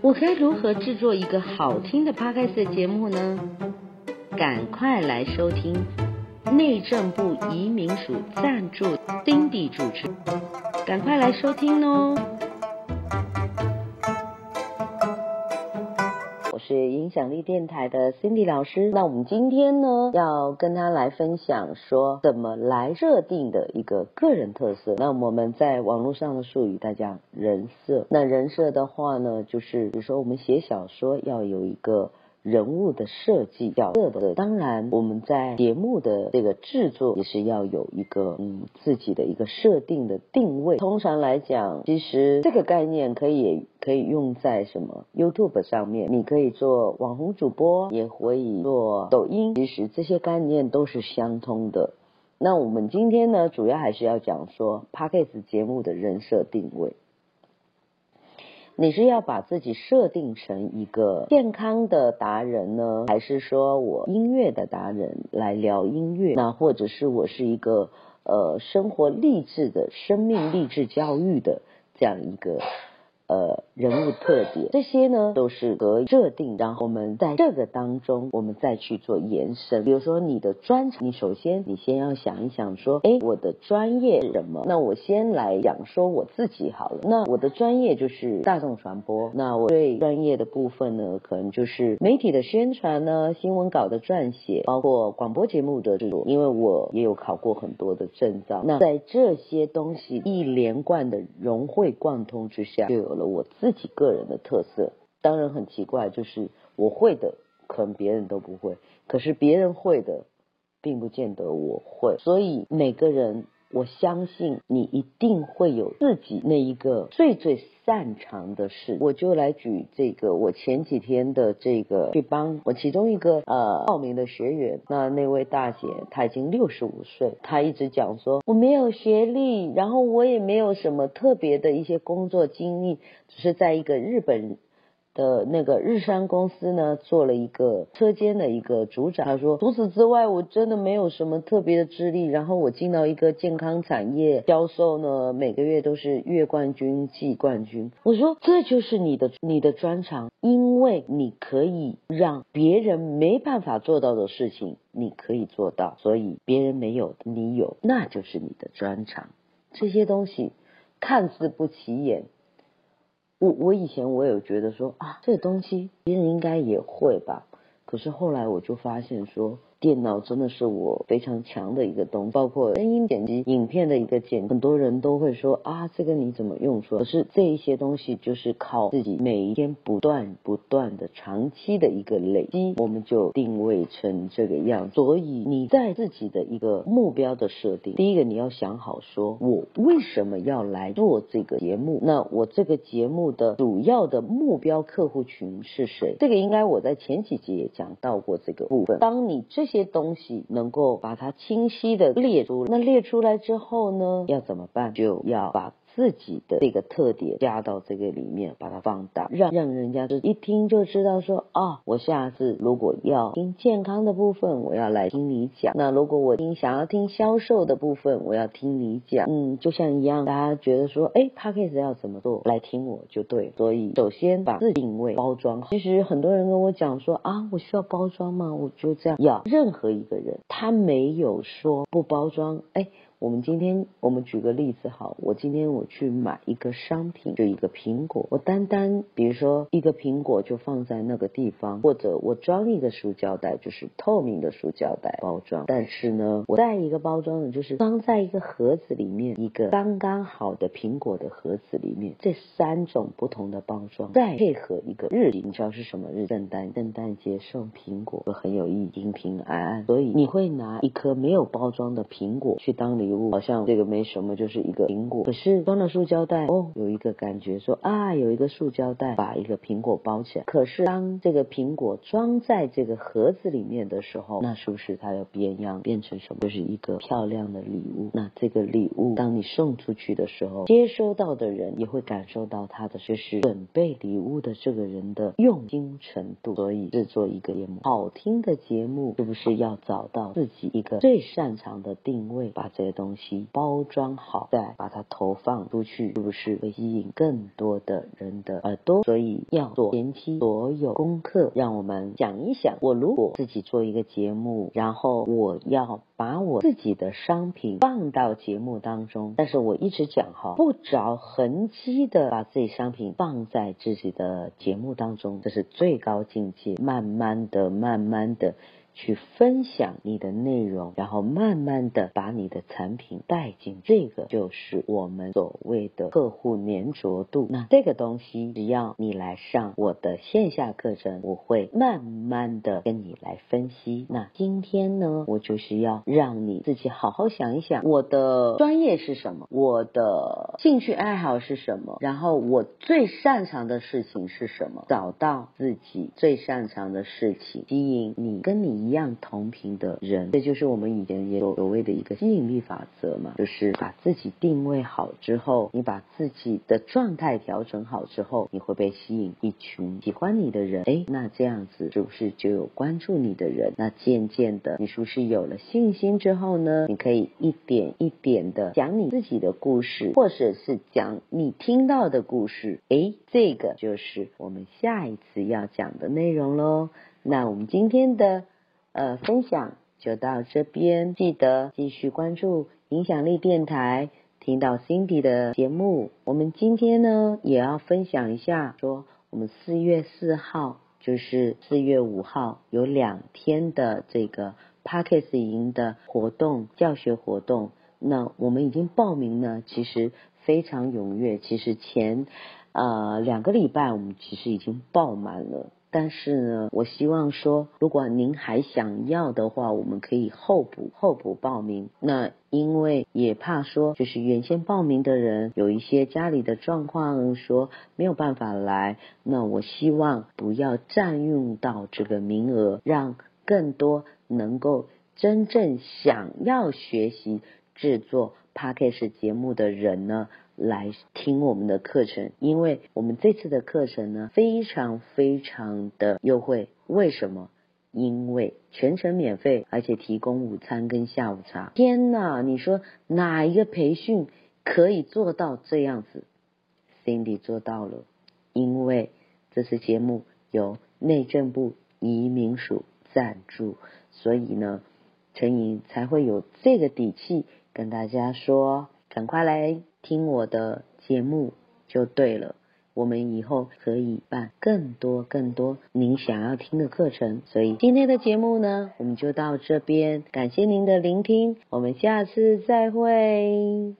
我该如何制作一个好听的 Podcast 节目呢？赶快来收听内政部移民署赞助丁 i 主持，赶快来收听哦！是影响力电台的 Cindy 老师，那我们今天呢要跟他来分享说怎么来设定的一个个人特色。那我们在网络上的术语，大家人设。那人设的话呢，就是比如说我们写小说要有一个。人物的设计，角色的，当然我们在节目的这个制作也是要有一个嗯自己的一个设定的定位。通常来讲，其实这个概念可以可以用在什么 YouTube 上面，你可以做网红主播，也可以做抖音，其实这些概念都是相通的。那我们今天呢，主要还是要讲说 Podcast 节目的人设定位。你是要把自己设定成一个健康的达人呢，还是说我音乐的达人来聊音乐？那或者是我是一个呃生活励志的、生命励志教育的这样一个？呃，人物特点这些呢，都是可以设定，然后我们在这个当中，我们再去做延伸。比如说你的专长，你首先你先要想一想，说，哎，我的专业是什么？那我先来讲说我自己好了。那我的专业就是大众传播。那我对专业的部分呢，可能就是媒体的宣传呢，新闻稿的撰写，包括广播节目的制作。因为我也有考过很多的证照。那在这些东西一连贯的融会贯通之下，就有。我自己个人的特色，当然很奇怪，就是我会的，可能别人都不会，可是别人会的，并不见得我会，所以每个人。我相信你一定会有自己那一个最最擅长的事。我就来举这个，我前几天的这个去帮我其中一个呃报名的学员，那那位大姐她已经六十五岁，她一直讲说我没有学历，然后我也没有什么特别的一些工作经历，只是在一个日本。的那个日商公司呢，做了一个车间的一个组长。他说，除此之外，我真的没有什么特别的资历。然后我进到一个健康产业销售呢，每个月都是月冠军、季冠军。我说，这就是你的你的专长，因为你可以让别人没办法做到的事情，你可以做到。所以别人没有，你有，那就是你的专长。这些东西看似不起眼。我我以前我有觉得说啊，这个东西别人应该也会吧，可是后来我就发现说。电脑真的是我非常强的一个东西，包括声音剪辑、影片的一个剪，很多人都会说啊，这个你怎么用出来？可是这一些东西就是靠自己每一天不断不断的长期的一个累积，我们就定位成这个样。所以你在自己的一个目标的设定，第一个你要想好说，我为什么要来做这个节目？那我这个节目的主要的目标客户群是谁？这个应该我在前几集也讲到过这个部分。当你这些东西能够把它清晰的列出，那列出来之后呢，要怎么办？就要把。自己的这个特点加到这个里面，把它放大，让让人家就一听就知道说啊、哦，我下次如果要听健康的部分，我要来听你讲；那如果我听想要听销售的部分，我要听你讲。嗯，就像一样，大家觉得说，哎，Podcast 要怎么做，来听我就对。所以，首先把自定位包装好。其实很多人跟我讲说啊，我需要包装吗？我就这样。要任何一个人，他没有说不包装，哎。我们今天，我们举个例子好，我今天我去买一个商品，就一个苹果，我单单比如说一个苹果就放在那个地方，或者我装一个塑胶袋，就是透明的塑胶袋包装，但是呢，我带一个包装的，就是装在一个盒子里面，一个刚刚好的苹果的盒子里面，这三种不同的包装，再配合一个日历，你知道是什么日？圣诞圣诞节送苹果，很有意义，平平安安，所以你会拿一颗没有包装的苹果去当礼。礼物好像这个没什么，就是一个苹果。可是装了塑胶袋，哦，有一个感觉说啊，有一个塑胶袋把一个苹果包起来。可是当这个苹果装在这个盒子里面的时候，那是不是它要变样，变成什么？就是一个漂亮的礼物。那这个礼物，当你送出去的时候，接收到的人也会感受到他的就是准备礼物的这个人的用心程度。所以制作一个节目，好听的节目，是不是要找到自己一个最擅长的定位，把这个。东西包装好，再把它投放出去，是不是会吸引更多的人的耳朵？所以要做前期所有功课，让我们想一想：我如果自己做一个节目，然后我要把我自己的商品放到节目当中，但是我一直讲哈，不着痕迹的把自己商品放在自己的节目当中，这是最高境界。慢慢的，慢慢的。去分享你的内容，然后慢慢的把你的产品带进，这个就是我们所谓的客户粘着度。那这个东西，只要你来上我的线下课程，我会慢慢的跟你来分析。那今天呢，我就是要让你自己好好想一想，我的专业是什么，我的兴趣爱好是什么，然后我最擅长的事情是什么，找到自己最擅长的事情，吸引你跟你。一样同频的人，这就是我们以前也有所谓的一个吸引力法则嘛，就是把自己定位好之后，你把自己的状态调整好之后，你会被吸引一群喜欢你的人，哎，那这样子是不是就有关注你的人？那渐渐的，你是不是有了信心之后呢？你可以一点一点的讲你自己的故事，或者是讲你听到的故事，哎，这个就是我们下一次要讲的内容喽。那我们今天的。呃，分享就到这边，记得继续关注影响力电台，听到 Cindy 的节目。我们今天呢，也要分享一下，说我们四月四号就是四月五号有两天的这个 Podcast 营的活动，教学活动。那我们已经报名呢，其实非常踊跃。其实前呃两个礼拜，我们其实已经报满了。但是呢，我希望说，如果您还想要的话，我们可以候补候补报名。那因为也怕说，就是原先报名的人有一些家里的状况，说没有办法来。那我希望不要占用到这个名额，让更多能够真正想要学习制作 Podcast 节目的人呢，来听我们的课程，因为我们这次的课程呢，非常非常的优惠。为什么？因为全程免费，而且提供午餐跟下午茶。天哪，你说哪一个培训可以做到这样子？Cindy 做到了，因为这次节目由内政部移民署赞助，所以呢，陈莹才会有这个底气跟大家说，赶快来。听我的节目就对了，我们以后可以办更多更多您想要听的课程。所以今天的节目呢，我们就到这边，感谢您的聆听，我们下次再会。